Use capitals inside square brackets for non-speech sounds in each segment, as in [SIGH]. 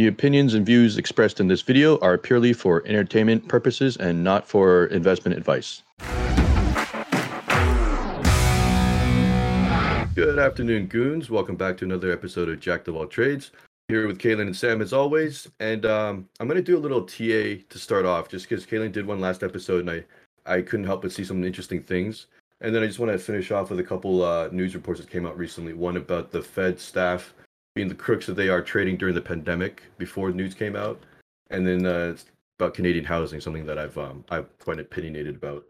The opinions and views expressed in this video are purely for entertainment purposes and not for investment advice. Good afternoon, goons. Welcome back to another episode of Jack of All Trades. Here with Kaylin and Sam as always. And um, I'm going to do a little TA to start off just because Kaylin did one last episode and I, I couldn't help but see some interesting things. And then I just want to finish off with a couple uh, news reports that came out recently. One about the Fed staff being the crooks that they are trading during the pandemic before news came out, and then uh, about Canadian housing, something that I've um, I've quite opinionated about.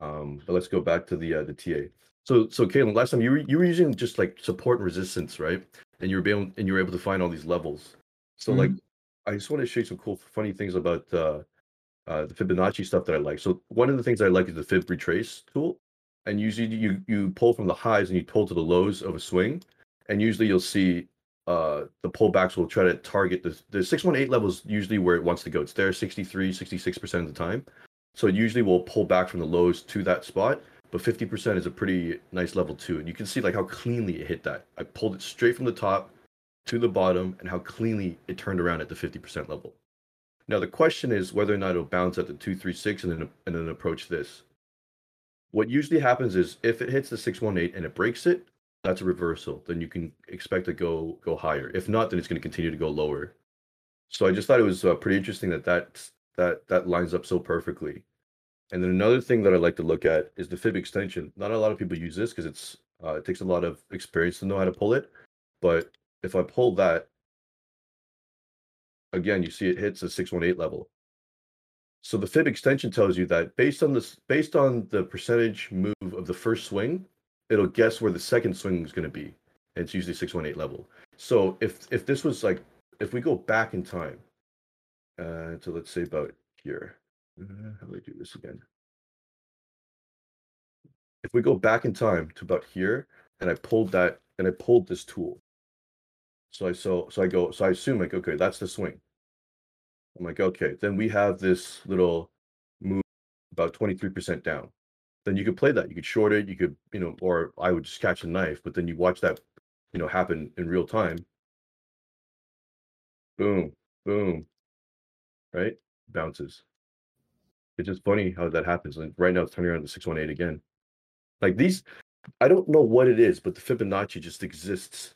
Um, but let's go back to the uh, the TA. So so Caitlin, last time you were you were using just like support and resistance, right? And you were able and you were able to find all these levels. So mm-hmm. like, I just want to show you some cool, funny things about uh, uh, the Fibonacci stuff that I like. So one of the things I like is the Fib retrace tool, and usually you you pull from the highs and you pull to the lows of a swing, and usually you'll see uh, the pullbacks will try to target the, the 618 level is usually where it wants to go. It's there 63, 66% of the time. So it usually will pull back from the lows to that spot, but 50% is a pretty nice level too. And you can see like how cleanly it hit that. I pulled it straight from the top to the bottom and how cleanly it turned around at the 50% level. Now the question is whether or not it'll bounce at the 236 and then and then approach this. What usually happens is if it hits the 618 and it breaks it, that's a reversal, then you can expect to go go higher. If not, then it's going to continue to go lower. So I just thought it was uh, pretty interesting that that that that lines up so perfectly. And then another thing that I like to look at is the fib extension. Not a lot of people use this because it's uh, it takes a lot of experience to know how to pull it. But if I pull that, again, you see it hits a 618 level. So the fib extension tells you that based on this, based on the percentage move of the first swing, it'll guess where the second swing is going to be. And it's usually 618 level. So if if this was like if we go back in time, uh, to let's say about here, uh, how do I do this again? If we go back in time to about here, and I pulled that, and I pulled this tool. So I so so I go so I assume like okay that's the swing. I'm like okay then we have this little move about 23% down then you could play that. You could short it. You could, you know, or I would just catch a knife. But then you watch that, you know, happen in real time. Boom, boom, right? Bounces. It's just funny how that happens. And right now it's turning around to 618 again. Like these, I don't know what it is, but the Fibonacci just exists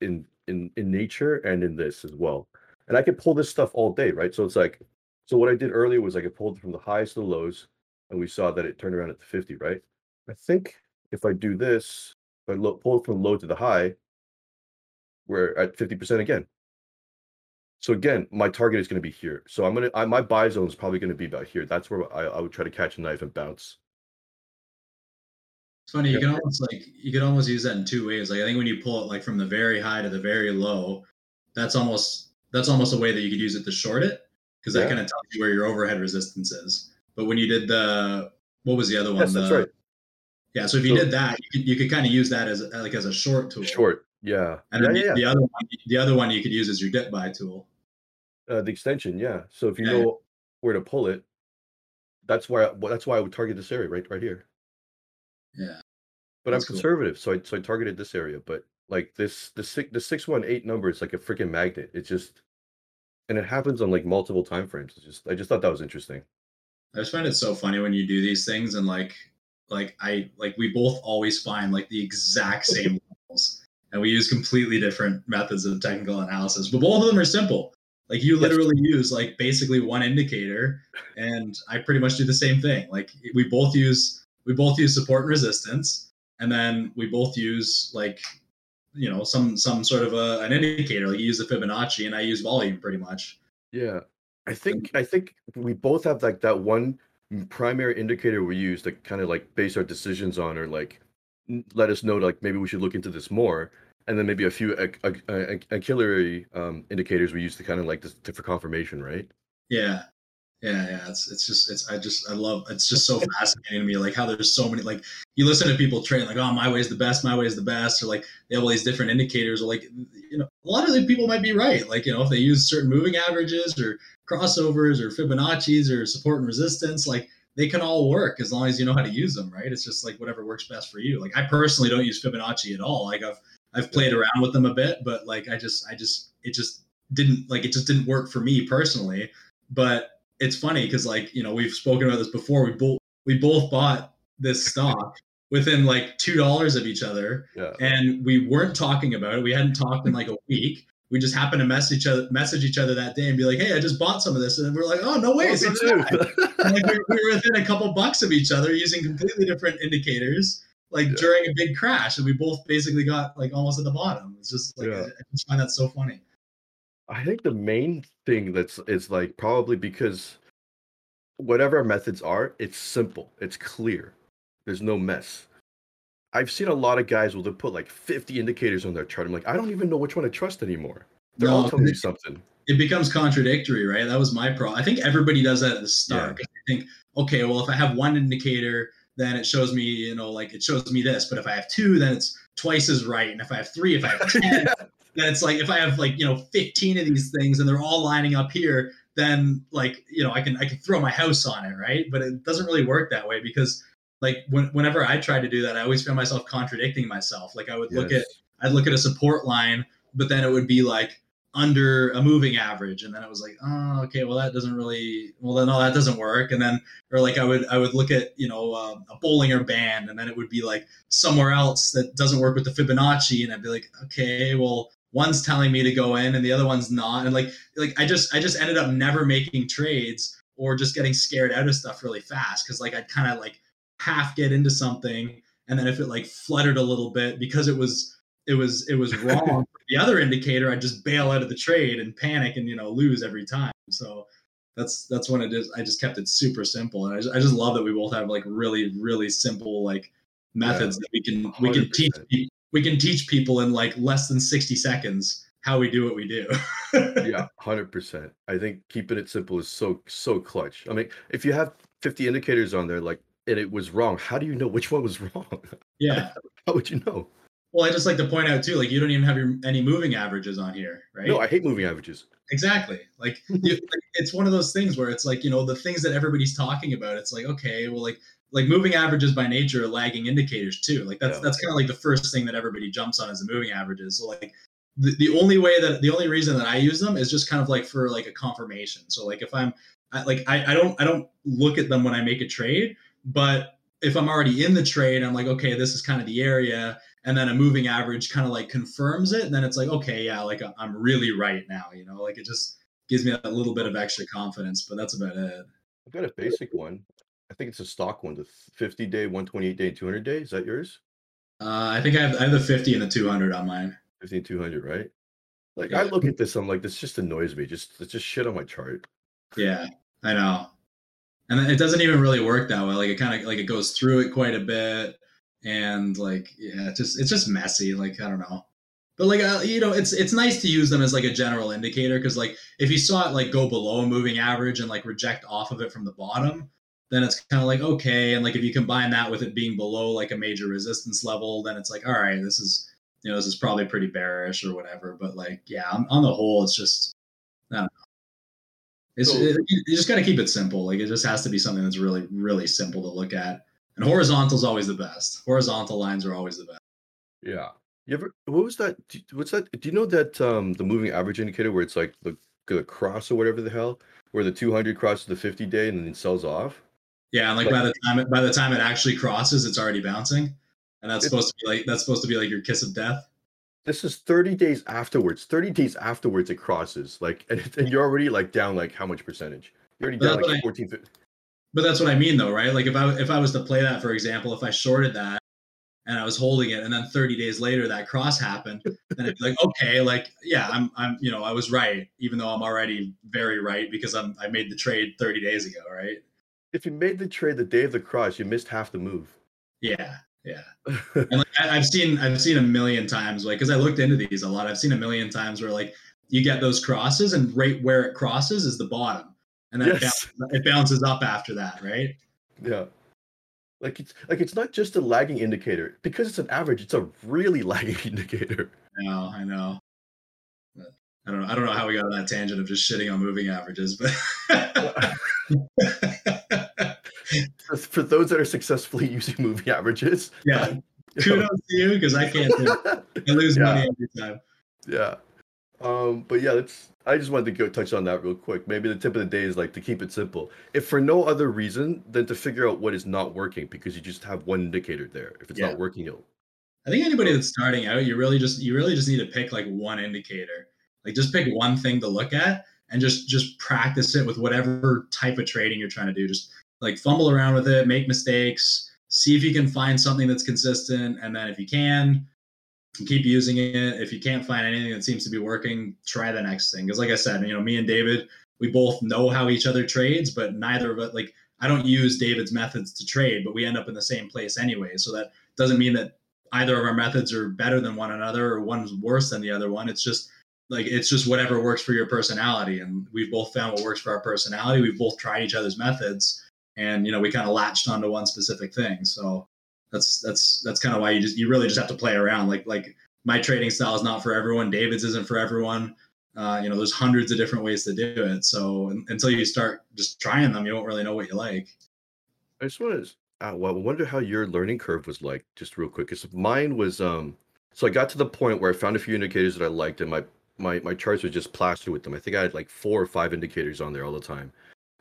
in in in nature and in this as well. And I could pull this stuff all day, right? So it's like, so what I did earlier was I could pull from the highs to the lows, and we saw that it turned around at the 50, right? I think if I do this, if I lo- pull from low to the high, we're at 50% again. So again, my target is going to be here. So I'm going to, I, my buy zone is probably going to be about here. That's where I, I would try to catch a knife and bounce. It's funny. You can almost like, you can almost use that in two ways. Like I think when you pull it like from the very high to the very low, that's almost, that's almost a way that you could use it to short it because that yeah. kind of tells you where your overhead resistance is. But when you did the what was the other one? Yes, the, that's right. Yeah, so if you so, did that, you could you could kind of use that as like as a short tool. Short, yeah. And yeah, then yeah, the, yeah. the, other one, the other one you could use as your dip buy tool. Uh, the extension, yeah. So if you know where to pull it, that's why I, that's why I would target this area right right here. Yeah. But that's I'm conservative, cool. so I so I targeted this area. But like this the six the six one eight number is like a freaking magnet. It's just and it happens on like multiple time frames. It's just I just thought that was interesting. I just find it so funny when you do these things and like like I like we both always find like the exact [LAUGHS] same levels and we use completely different methods of technical analysis, but both of them are simple. Like you literally use like basically one indicator and I pretty much do the same thing. Like we both use we both use support and resistance and then we both use like you know some some sort of a, an indicator like you use the Fibonacci and I use volume pretty much. Yeah. I think I think we both have like that one primary indicator we use to kind of like base our decisions on, or like let us know like maybe we should look into this more, and then maybe a few auxiliary um, indicators we use to kind of like this for confirmation, right? Yeah, yeah, yeah. It's it's just it's I just I love it's just so fascinating to me like how there's so many like you listen to people train like oh my way is the best my way is the best or like they have all these different indicators or like you know a lot of the people might be right like you know if they use certain moving averages or crossovers or Fibonacci's or support and resistance like they can all work as long as you know how to use them right it's just like whatever works best for you like I personally don't use Fibonacci at all like I've I've played around with them a bit but like I just I just it just didn't like it just didn't work for me personally. But it's funny because like you know we've spoken about this before. We both we both bought this stock [LAUGHS] within like two dollars of each other, Yeah. and we weren't talking about it. We hadn't talked in like a week. We just happened to message each other, message each other that day, and be like, "Hey, I just bought some of this," and we're like, "Oh no way!" So me did I." too. Like, we, we were within a couple bucks of each other using completely different indicators, like Yeah. during a big crash, and we both basically got like almost at the bottom. It's just like Yeah. I, I just find that so funny. I think the main thing that's is like probably because whatever our methods are, it's simple, it's clear, there's no mess. I've seen a lot of guys will they put like 50 indicators on their chart. I'm like, I don't even know which one to trust anymore. They're all telling me something. it becomes contradictory, right? That was my problem. I think everybody does that at the start. Yeah. I think, okay, well, if I have one indicator, then it shows me, you know, like it shows me this. But if I have two, then it's twice as right. And if I have three, if I have 10, [LAUGHS] then it's like if I have like, you know, 15 of these things and they're all lining up here, then like, you know, I can I can throw my house on it, right? But it doesn't really work that way because like when, whenever I try to do that, I always found myself contradicting myself. Like I would look at I'd look at a support line, but then it would be like under a moving average, and then it was like, oh, okay, well that doesn't really, well then no, that doesn't work, and then or like I would I would look at you know uh, a Bollinger Band, and then it would be like somewhere else that doesn't work with the Fibonacci, and I'd be like, okay, well one's telling me to go in and the other one's not, and like like I just I just ended up never making trades or just getting scared out of stuff really fast because like I'd kind of like half get into something and then if it like fluttered a little bit because it was it was it was wrong [LAUGHS] the other indicator i'd just bail out of the trade and panic and you know lose every time so that's that's when it is i just kept it super simple and i just, I just love that we both have like really really simple like methods that we can we can teach we can teach people in like less than 60 seconds how we do what we do [LAUGHS] yeah, hundred percent. I think keeping it simple is so so clutch. I mean, if you have fifty indicators on there, like, and it was wrong, how do you know which one was [LAUGHS] wrong? yeah How would you know? Well i just like to point out too like you don't even have your any moving averages on here right No, I hate moving averages. Exactly. Like, [LAUGHS] you, it's one of those things where it's like you know the things that everybody's talking about. It's like okay, well, like like moving averages by nature are lagging indicators too. Like that's Yeah. that's kind of like the first thing that everybody jumps on is the moving averages. So like the, the only way that the only reason that I use them is just kind of like for like a confirmation. So like if I'm I, like I, I don't I don't look at them when I make a trade, but if I'm already in the trade, I'm like okay, this is kind of the area and then a moving average kind of like confirms it and then it's like okay yeah like i'm really right now you know like it just gives me a little bit of extra confidence but that's about it I've got a basic one. I think it's a stock one, the 50 day, 128 day, and 200 day. Is that yours? uh, i think I have, I have the 50 and the 200 on mine 50 and 200, right? Like, Yeah. I look at this, I'm like, this just annoys me. Just, it's just shit on my chart. yeah i know and it doesn't even really work that well like it kind of like it goes through it quite a bit and like yeah it's just it's just messy like i don't know. But like uh, you know it's it's nice to use them as like a general indicator because like if you saw it like go below a moving average and like reject off of it from the bottom then it's kind of like okay and like if you combine that with it being below like a major resistance level then it's like all right this is you know this is probably pretty bearish or whatever but like yeah on, on the whole it's just i don't know. It's it, you just got to keep it simple like it just has to be something that's really really simple to look at and horizontal is always the best horizontal lines are always the best Yeah. You ever, what was that? What's that? Do you know that, um, the moving average indicator where it's like the, the cross or whatever the hell, where the 200 crosses the 50 day and then it sells off? yeah and like Like- by the time it, by the time it actually crosses it's already bouncing and that's supposed to be like that's supposed to be like your kiss of death This is 30 days afterwards. 30 days afterwards it crosses. Like, [LAUGHS] and, and you're already like down like how much percentage? You're already down like what 14, 15. But that's what I mean, though, right? Like if I if I was to play that, for example, if I shorted that and I was holding it, and then 30 days later that cross happened, then it'd be like, okay, like yeah, I'm I'm you know I was right, even though I'm already very right because I'm I made the trade 30 days ago, right? If you made the trade the day of the cross, you missed half the move. Yeah, yeah. [LAUGHS] And like I, I've seen I've seen a million times, like because I looked into these a lot. I've seen a million times where like you get those crosses, and right where it crosses is the bottom, and then it, yes. bounces, it bounces up after that, right? Yeah. Like it's like it's not just a lagging indicator because it's an average. It's a really [LAUGHS] lagging indicator. I know, I know. I don't know. I don't know how we got on that tangent of just shitting on moving averages, but [LAUGHS] For- For those that are successfully [LAUGHS] using moving averages, yeah, kudos to you because I can't do it. I lose Yeah. money every time. Yeah. Um, but yeah, let's. I just wanted to go touch on that real quick. Maybe the tip of the day is like to keep it simple. If for no other reason than to figure out what is not working, because you just have one indicator there. If it's Yeah. not working, you'll. I think anybody that's starting out, you really just you really just need to pick like one indicator. Like just pick one thing to look at and just just practice it with whatever type of trading you're trying to do. Just like fumble around with it, make mistakes, see if you can find something that's consistent, and then if you can, keep using it. If you can't find anything that seems to be working, try the next thing. Because like I said, you know, me and David, we both know how each other trades, but neither of it like I don't use David's methods to trade, but we end up in the same place anyway. So that doesn't mean that either of our methods are better than one another or one's worse than the other one. It's just like it's just whatever works for your personality. And we've both found what works for our personality. We've both tried each other's methods and you know, we kind of latched onto one specific thing. So that's that's that's kind of why you just you really just have to play around. Like like my trading style is not for everyone. David's isn't for everyone. Uh, you know, there's hundreds of different ways to do it. So until you start just trying them, you won't really know what you like. I just want to. Uh, well, I wonder how your learning curve was like, just real quick. Because mine was. Um. So I got to the point where I found a few indicators that I liked, and my my my charts were just plastered with them. I think I had like four or five indicators on there all the time.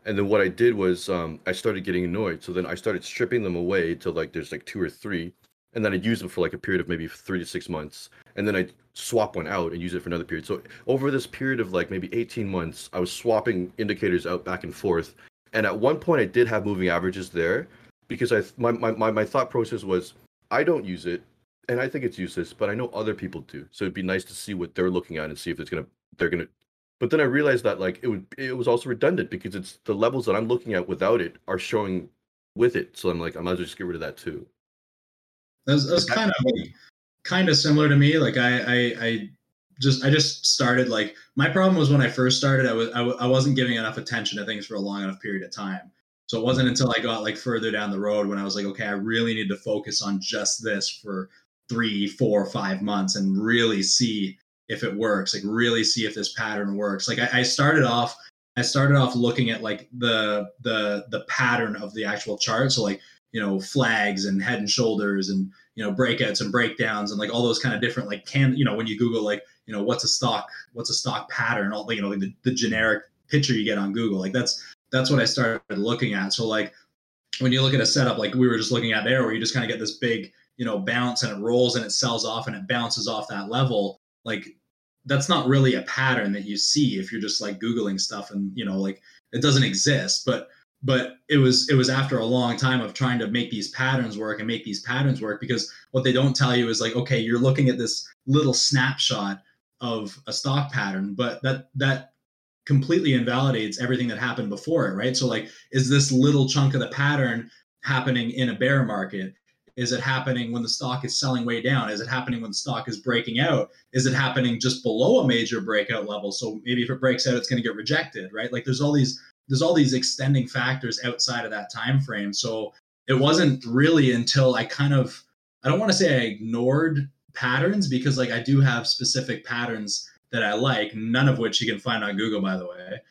And then what I did was um, I started getting annoyed. So then I started stripping them away till like there's like two or three, and then I'd use them for like a period of maybe three to six months, and then I'd swap one out and use it for another period. So over this period of like maybe 18 months, I was swapping indicators out back and forth. And at one point, I did have moving averages there because I my my my, my thought process was I don't use it, and I think it's useless, but I know other people do. So it'd be nice to see what they're looking at and see if it's gonna they're gonna but then I realized that like it would it was also redundant because it's the levels that I'm looking at without it are showing with it. So I'm like I might as well just get rid of that too. That's, that's kind of kind of similar to me. Like I, I, I just I just started like my problem was when I first started I was I, w- I wasn't giving enough attention to things for a long enough period of time. So it wasn't until I got like further down the road when I was like, okay, I really need to focus on just this for three, four, five months and really see if it works. Like really see if this pattern works. Like I, I started off I started off looking at like the the the pattern of the actual chart. So like you know flags and head and shoulders and you know breakouts and breakdowns and like all those kind of different like can you know when you google like you know what's a stock what's a stock pattern all you know the, the generic picture you get on google like that's that's what i started looking at so like when you look at a setup like we were just looking at there where you just kind of get this big you know bounce and it rolls and it sells off and it bounces off that level like that's not really a pattern that you see if you're just like googling stuff and you know like it doesn't exist but but it was it was after a long time of trying to make these patterns work and make these patterns work because what they don't tell you is like okay you're looking at this little snapshot of a stock pattern but that that completely invalidates everything that happened before it right? So like is this little chunk of the pattern happening in a bear market is it happening when the stock is selling way down? Is it happening when the stock is breaking out? Is it happening just below a major breakout level? So maybe if it breaks out it's going to get rejected right? Like there's all these there's all these extending factors outside of that time frame. So it wasn't really until i kind of i don't want to say i ignored patterns because like i do have specific patterns that i like none of which you can find on google by the way.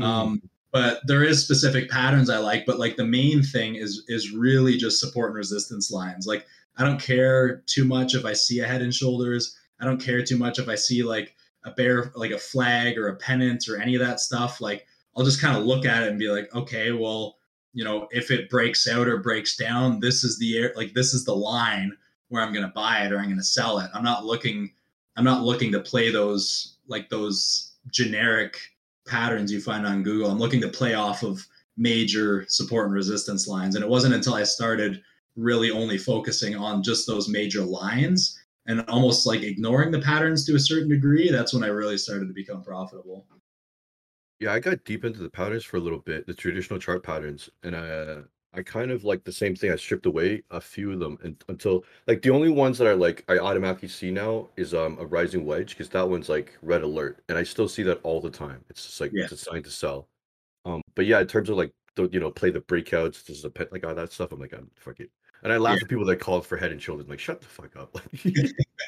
Um, but there is specific patterns i like but like the main thing is is really just support and resistance lines. Like i don't care too much if i see a head and shoulders. I don't care too much if i see like a bear like a flag or a pennant or any of that stuff. Like I'll just kind of look at it and be like, okay, well, you know, if it breaks out or breaks down, this is the air, like this is the line where I'm going to buy it or I'm going to sell it. I'm not looking, I'm not looking to play those like those generic patterns you find on Google. I'm looking to play off of major support and resistance lines. And it wasn't until I started really only focusing on just those major lines and almost like ignoring the patterns to a certain degree. That's when I really started to become profitable. Yeah, I got deep into the patterns for a little bit, the traditional chart patterns, and I I kind of like the same thing. I stripped away a few of them and, until like the only ones that I like I automatically see now is um a rising wedge because that one's like red alert, and I still see that all the time. It's just like Yeah. it's a sign to sell. Um, but yeah, in terms of like the you know play the breakouts, this is a pet like all that stuff. I'm like, I'm fuck it, and I laugh Yeah. at people that call for head and shoulders. I'm like, shut the fuck up. [LAUGHS]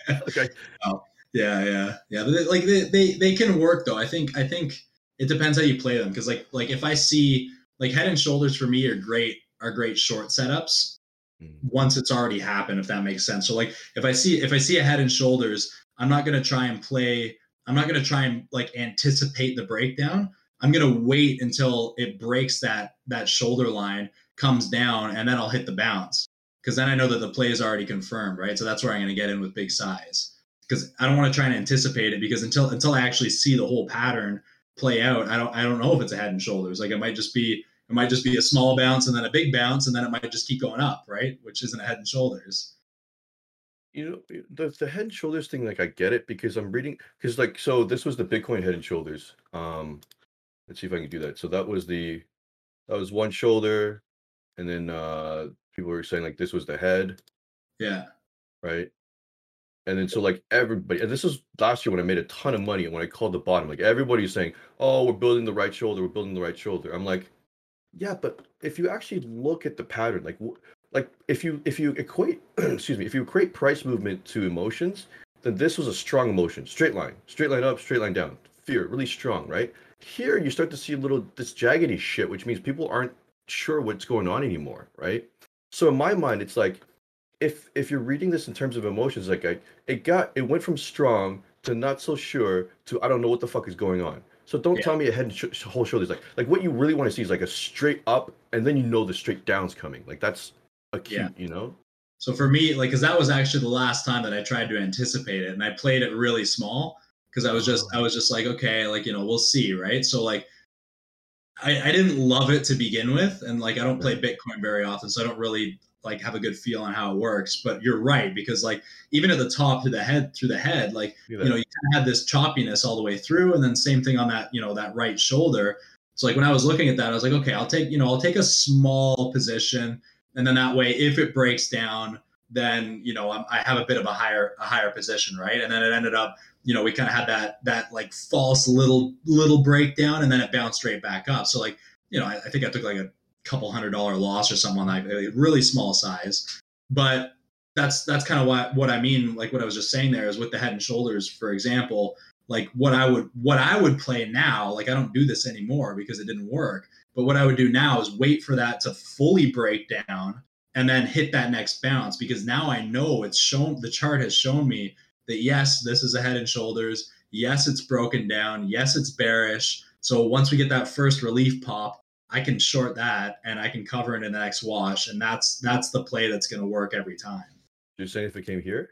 Like, [LAUGHS] okay, Yeah, yeah, yeah. But they, like they, they they can work though. I think I think it depends how you play them because like like if I see like head and shoulders for me are great are great short setups Mm. once it's already happened if that makes sense. So like if I see if I see a head and shoulders, I'm not gonna try and play I'm not going to try and like anticipate the breakdown. I'm going to wait until it breaks that that shoulder line, comes down, and then I'll hit the bounce because then I know that the play is already confirmed, right? So that's where I'm going to get in with big size because I don't want to try and anticipate it because until until I actually see the whole pattern play out, I don't I don't know if it's a head and shoulders. Like it might just be it might just be a small bounce and then a big bounce and then it might just keep going up, right? Which isn't a head and shoulders. You know the the head and shoulders thing like i get it because i'm reading because like so this was the bitcoin head and shoulders um let's see if i can do that. So that was the that was one shoulder and then uh people were saying like this was the head. Yeah. Right? And then so like everybody and this was last year when i made a ton of money and when i called the bottom like everybody's saying oh we're building the right shoulder we're building the right shoulder. I'm like yeah but if you actually look at the pattern like like if you if you equate [CLEARS THROAT] excuse me if you equate price movement to emotions then this was a strong emotion straight line straight line up straight line down fear really strong right? Here you start to see a little this jaggedy shit which means people aren't sure what's going on anymore right? So in my mind it's like if if you're reading this in terms of emotions like I, it got it went from strong to not so sure to i don't know what the fuck is going on so don't yeah. tell me a head and sh- whole shoulders like like what you really want to see is like a straight up and then you know the straight down's coming like that's acute, yeah. you know? So for me, like, because that was actually the last time that I tried to anticipate it, and I played it really small because I was just, uh-huh. I was just like, okay, like you know, we'll see, right? So like, I, I didn't love it to begin with, and like, I don't play Bitcoin very often, so I don't really like have a good feel on how it works. But you're right because like, even at the top to the head through the head, like you know, you kind of had this choppiness all the way through, and then same thing on that, you know, that right shoulder. So like when I was looking at that, I was like, okay, I'll take, you know, I'll take a small position and then that way if it breaks down then you know i have a bit of a higher a higher position right and then it ended up you know we kind of had that that like false little little breakdown and then it bounced straight back up so like you know i, I think i took like a couple hundred dollar loss or something like really small size but that's that's kind of what what i mean like what i was just saying there is with the head and shoulders for example like what i would what i would play now like i don't do this anymore because it didn't work but what I would do now is wait for that to fully break down and then hit that next bounce because now I know it's shown the chart has shown me that yes, this is a head and shoulders. Yes, it's broken down. Yes, it's bearish. So once we get that first relief pop, I can short that and I can cover it in the next wash. And that's that's the play that's gonna work every time. You're saying if it came here?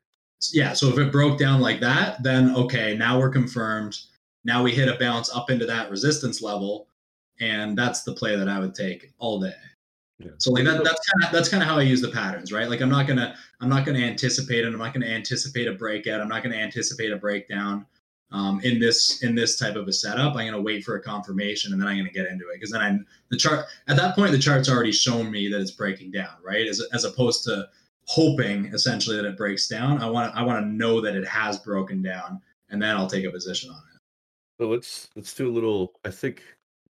Yeah. So if it broke down like that, then okay, now we're confirmed. Now we hit a bounce up into that resistance level and that's the play that I would take all day. Yeah. So like that, that's kind of that's kind of how I use the patterns, right? Like I'm not gonna I'm not gonna anticipate it. I'm not gonna anticipate a breakout. I'm not gonna anticipate a breakdown um, in this in this type of a setup. I'm gonna wait for a confirmation and then I'm gonna get into it because then I'm the chart at that point the chart's already shown me that it's breaking down, right? As as opposed to hoping essentially that it breaks down. I want I want to know that it has broken down and then I'll take a position on it. So let's let's do a little. I think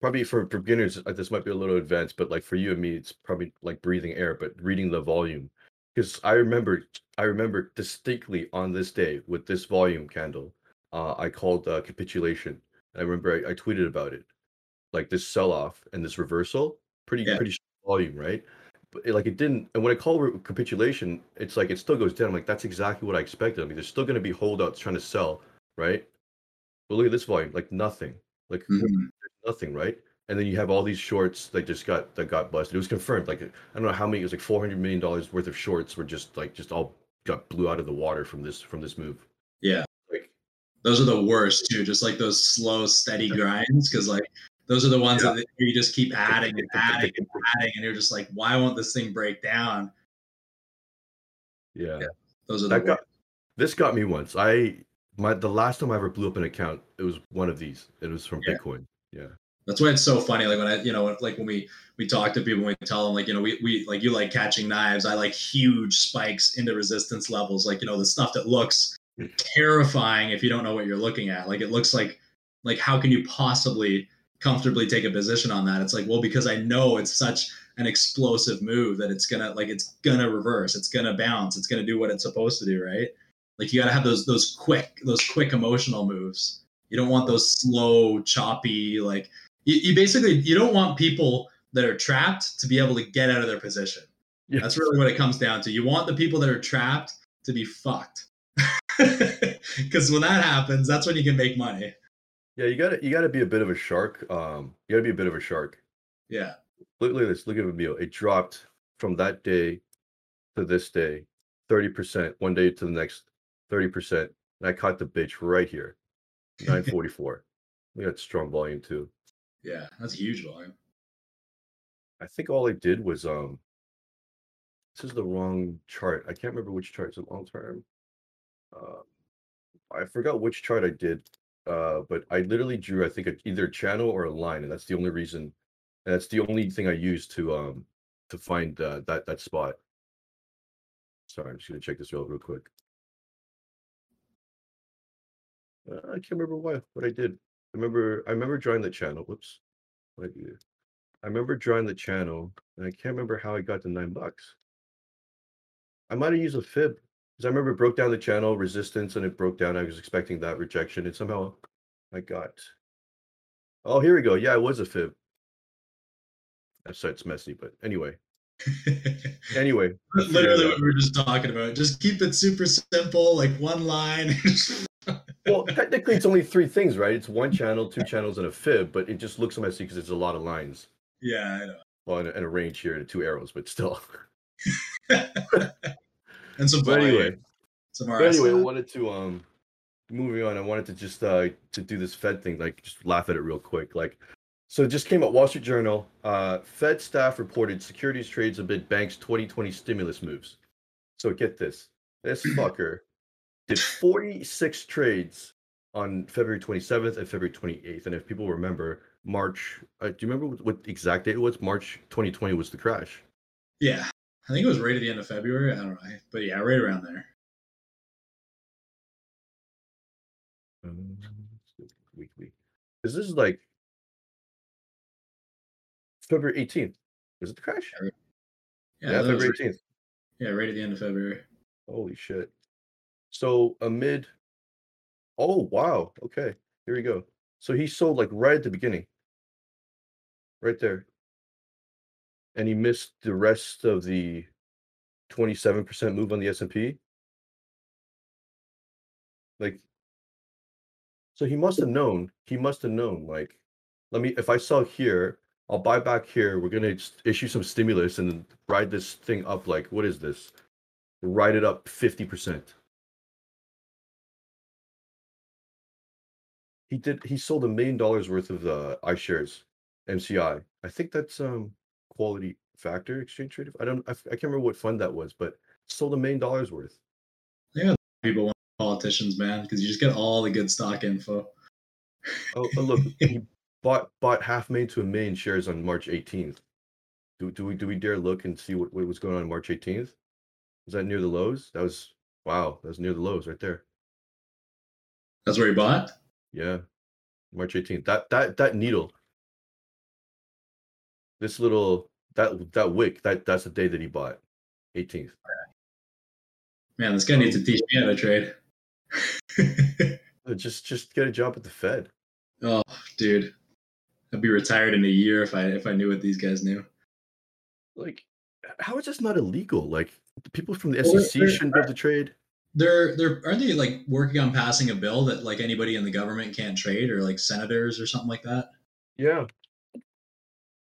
probably for beginners uh, this might be a little advanced but like for you and me it's probably like breathing air but reading the volume because i remember i remember distinctly on this day with this volume candle uh, i called uh, capitulation i remember I, I, tweeted about it like this sell-off and this reversal pretty yeah. pretty volume right but it, like it didn't and when i call re- capitulation it's like it still goes down I'm like that's exactly what i expected i mean there's still going to be holdouts trying to sell right but look at this volume like nothing like mm-hmm nothing, right? And then you have all these shorts that just got that got busted. It was confirmed. Like I don't know how many. It was like four hundred million dollars worth of shorts were just like just all got blew out of the water from this from this move. Yeah, those are the worst too. Just like those slow, steady grinds, because like those are the ones yeah. that you just keep adding and [LAUGHS] adding and adding, and you're just like, why won't this thing break down? Yeah, yeah those are the that got, this got me once. I my the last time I ever blew up an account, it was one of these. It was from yeah. Bitcoin. Yeah. That's why it's so funny. Like when I, you know, like when we we talk to people, we tell them like, you know, we we like you like catching knives. I like huge spikes into resistance levels. Like you know, the stuff that looks terrifying if you don't know what you're looking at. Like it looks like like how can you possibly comfortably take a position on that? It's like well because I know it's such an explosive move that it's gonna like it's gonna reverse. It's gonna bounce. It's gonna do what it's supposed to do. Right. Like you got to have those those quick those quick emotional moves you don't want those slow, choppy, like you, you basically you don't want people that are trapped to be able to get out of their position. Yeah. That's really what it comes down to. You want the people that are trapped to be fucked. [LAUGHS] Because when that happens, that's when you can make money. Yeah, you gotta you gotta be a bit of a shark. Um, you gotta be a bit of a shark. Yeah. Look, look at this. Look at Vimeo. It dropped from that day to this day, thirty percent. One day to the next, thirty percent. And I caught the bitch right here, [LAUGHS] nine forty four. We got strong volume too. Yeah, that's a huge volume. I think all I did was um. This is the wrong chart. I can't remember which chart. It's a long term. Uh, I forgot which chart I did, uh, but I literally drew I think a, either a channel or a line, and that's the only reason. And that's the only thing I used to um to find uh, that that spot. Sorry, I'm just gonna check this real real quick. Uh, I can't remember why what I did. I remember I remember drawing the channel. Whoops, I? I remember drawing the channel, and I can't remember how I got the nine bucks. I might have used a fib because I remember it broke down the channel resistance, and it broke down. I was expecting that rejection, and somehow I got. Oh, here we go. Yeah, it was a fib. That site's messy, but anyway. [LAUGHS] Anyway, I figured it Literally what we were just talking about. Just keep it super simple, like one line. [LAUGHS] well, technically, it's only three things, right? It's one channel, two channels, and a fib, but it just looks messy because it's a lot of lines. yeah, I know. Well, and a, and a range here and two arrows, but still. [LAUGHS] and some But anyway, some but anyway, I wanted to um, moving on. I wanted to just uh to do this Fed thing, like just laugh at it real quick, like. So it just came out Wall Street Journal. Uh, Fed staff reported securities trades amid banks' 2020 stimulus moves. So get this: this [CLEARS THROAT] fucker did 46 trades on February 27th and February 28th. And if people remember, March, uh, do you remember what, what exact date it was? March 2020 was the crash. Yeah, I think it was right at the end of February. I don't know, but yeah, right around there. Weekly. Because this like February 18th. Was it the crash? Yeah, Yeah, February right, 18th. yeah, right at the end of February. Holy shit. So amid oh wow. Okay. Here we go. So he sold like right at the beginning. Right there. And he missed the rest of the 27% move on the S&P. Like so he must have known. He must have known like let me if I sell here, I'll buy back here. We're going to issue some stimulus and ride this thing up like what is this? Ride it up 50%. he did he sold a million dollars worth of the uh iShares MCI. I think that's um quality factor exchange traded. I don't I can't remember what fund that was, but sold a million dollars worth. Yeah, people want politicians, man, because you just get all the good stock info. Oh, oh look, [LAUGHS] he bought bought half million to a million shares on March 18th. Do, do we do we dare look and see what, what was going on March 18th? Was that near the lows? That was wow, that was near the lows right there. That's where he bought. Yeah. March 18th. That that that needle. This little that that wick, that that's the day that he bought. 18th. Man, this guy needs to teach me how to trade. Just just get a job at the Fed. oh, dude, I'd be retired in a year if I if I knew what these guys knew. Like how is this not illegal? Like people from the Well, SEC they're- shouldn't be able to trade. They're they're aren't they like working on passing a bill that like anybody in the government can't trade or like senators or something like that? Yeah.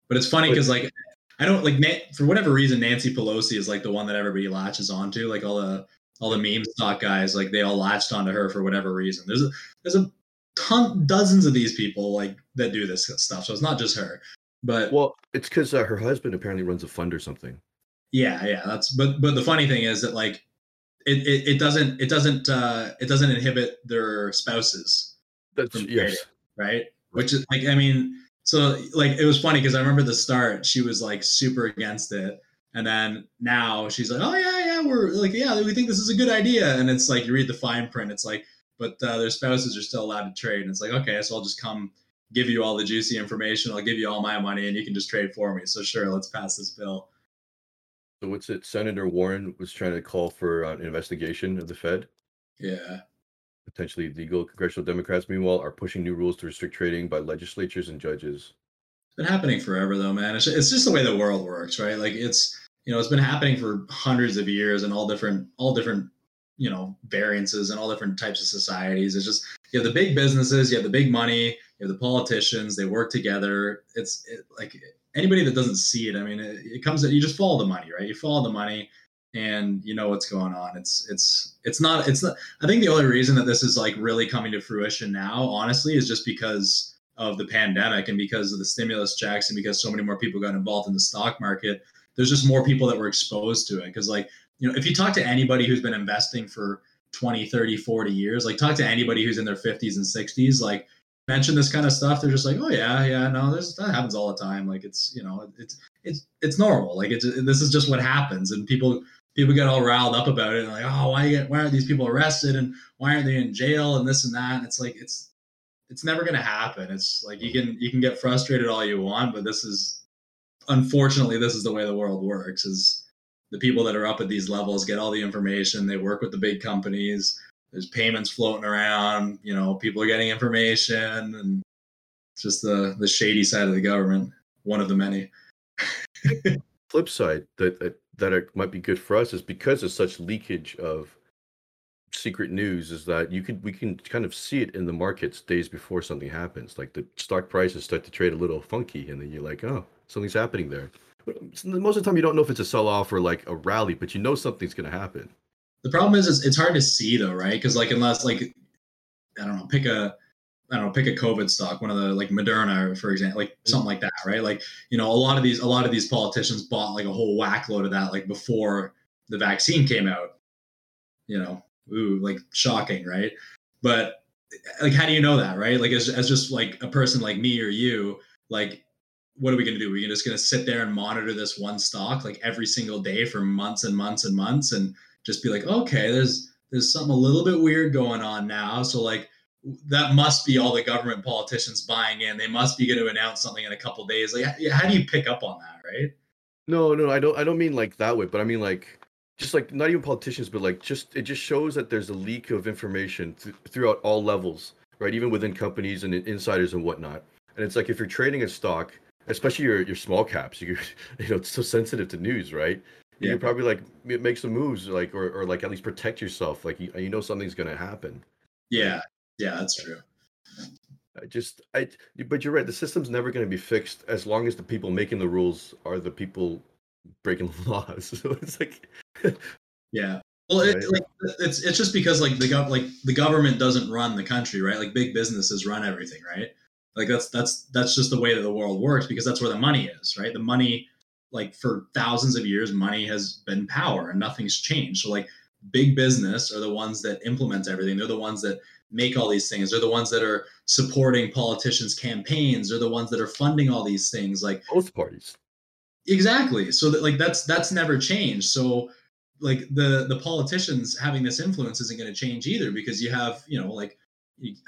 But it's funny because like I don't like for whatever reason Nancy Pelosi is like the one that everybody latches onto. Like all the all the meme stock guys, like they all latched onto her for whatever reason. There's a there's a ton dozens of these people like that do this stuff. So it's not just her. But Well, it's because uh, her husband apparently runs a fund or something. yeah, yeah, that's but but the funny thing is that like it it, it doesn't it doesn't uh it doesn't inhibit their spouses That's yes. right? Which is like, I mean, so like it was funny because I remember the start, she was like super against it. And then now she's like, oh, yeah, yeah, we're like, yeah, we think this is a good idea. And it's like, you read the fine print, it's like, but uh, their spouses are still allowed to trade. And it's like, okay, so I'll just come give you all the juicy information. I'll give you all my money and you can just trade for me. So sure, let's pass this bill. So what's it? Senator Warren was trying to call for uh, an investigation of the Fed. Yeah. Potentially legal. Congressional Democrats, meanwhile, are pushing new rules to restrict trading by legislatures and judges. It's been happening forever though, man. It's, it's just the way the world works, right? Like it's, you know, it's been happening for hundreds of years and all different, all different, you know variances and all different types of societies. It's just you have the big businesses, you have the big money, you have the politicians. They work together. It's it, like anybody that doesn't see it. I mean, it, it comes you just follow the money, right? You follow the money, and you know what's going on. It's it's it's not it's not. I think the only reason that this is like really coming to fruition now, honestly, is just because of the pandemic and because of the stimulus checks and because so many more people got involved in the stock market there's just more people that were exposed to it because like you know if you talk to anybody who's been investing for 20 30 40 years like talk to anybody who's in their 50s and 60s like mention this kind of stuff they're just like oh yeah yeah no this that happens all the time like it's you know it's it's it's normal like it's this is just what happens and people people get all riled up about it and like oh why get why aren't these people arrested and why aren't they in jail and this and that and it's like it's it's never going to happen it's like you can you can get frustrated all you want but this is unfortunately, this is the way the world works. Is the people that are up at these levels get all the information. They work with the big companies. There's payments floating around. You know, people are getting information, and it's just the the shady side of the government. One of the many. [LAUGHS] Flip side that that, it might be good for us is because of such leakage of secret news is that you could we can kind of see it in the markets days before something happens. Like the stock prices start to trade a little funky, and then you're like, oh, something's happening there. But most of the time, you don't know if it's a sell off or like a rally, but you know something's going to happen. The problem is, is it's hard to see though, right? Because like unless like I don't know, pick a I don't know, pick a COVID stock, one of the like Moderna, for example, like mm-hmm. something like that, right? Like you know, a lot of these a lot of these politicians bought like a whole whack load of that like before the vaccine came out. You know, ooh, like shocking, right? But like, how do you know that, right? Like as as just like a person like me or you, like what are we going to do? We're just going to sit there and monitor this one stock like every single day for months and months and months, and just be like, okay, there's there's something a little bit weird going on now. So like that must be all the government politicians buying in. They must be going to announce something in a couple days. Like, how do you pick up on that, right? No, no, I don't. I don't mean like that way, but I mean like just like not even politicians, but like just it just shows that there's a leak of information th- throughout all levels, right? Even within companies and insiders and whatnot. And it's like if you're trading a stock especially your your small caps. You [LAUGHS] you know it's so sensitive to news, right? You yeah. can probably like make some moves, like or, or like at least protect yourself. Like you, you know something's gonna happen. Yeah, yeah, that's true. I just I but you're right. The system's never going to be fixed as long as the people making the rules are the people breaking [LAUGHS] the laws. So it's like [LAUGHS] yeah. Well, right? like it's it's just because like the gov like the government doesn't run the country, right? Like big businesses run everything, right? Like that's that's that's just the way that the world works because that's where the money is, right? The money, like for thousands of years, money has been power and nothing's changed. So like big business are the ones that implement everything. They're the ones that make all these things. They're the ones that are supporting politicians' campaigns. They're the ones that are funding all these things. Like both parties. Exactly. So that like that's that's never changed. So like the the politicians having this influence isn't going to change either because you have you know like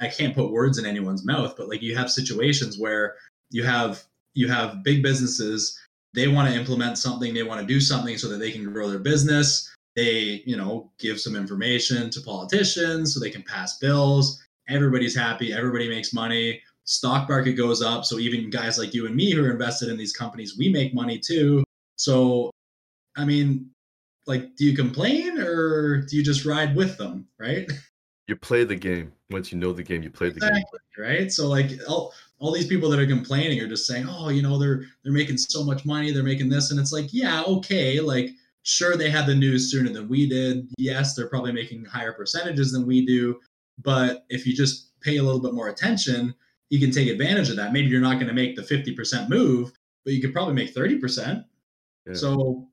I can't put words in anyone's mouth, but like you have situations where you have you have big businesses they want to implement something they want to do something so that they can grow their business they you know give some information to politicians so they can pass bills. Everybody's happy everybody makes money stock market goes up. So even guys like you and me who are invested in these companies we make money too. So i mean like do you complain or do you just ride with them right? [LAUGHS] You play the game. Once you know the game you play the exactly, game right? So like all, all these people that are complaining are just saying oh you know they're they're making so much money they're making this and it's like yeah okay like sure they had the news sooner than we did yes they're probably making higher percentages than we do but if you just pay a little bit more attention you can take advantage of that maybe you're not going to make the 50% move but you could probably make 30% yeah. so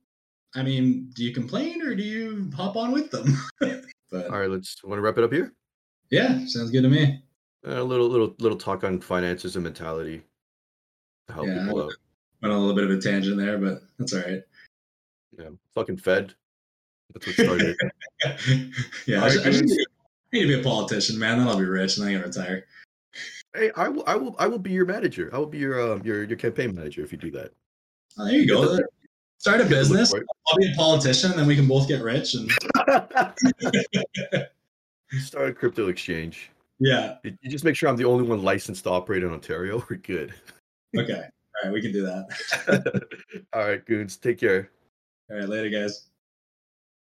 i mean do you complain or do you hop on with them [LAUGHS] But all right, let's want to wrap it up here. Yeah, sounds good to me. A little little little talk on finances and mentality to help yeah, people out. Went on a little bit of a tangent there, but that's all right. Yeah, fucking Fed. That's what started. [LAUGHS] yeah, I, I, need to be a politician, man. Then I'll be rich and I can retire. Hey, I will, I will, I will be your manager. I will be your, um, your, your campaign manager if you do that. Oh, there you go. Start a business. I'll be a politician, and then we can both get rich. And [LAUGHS] [LAUGHS] start a crypto exchange. Yeah. You just make sure I'm the only one licensed to operate in Ontario. We're good. Okay. All right. We can do that. All right, goons. Take care. All right. Later, guys.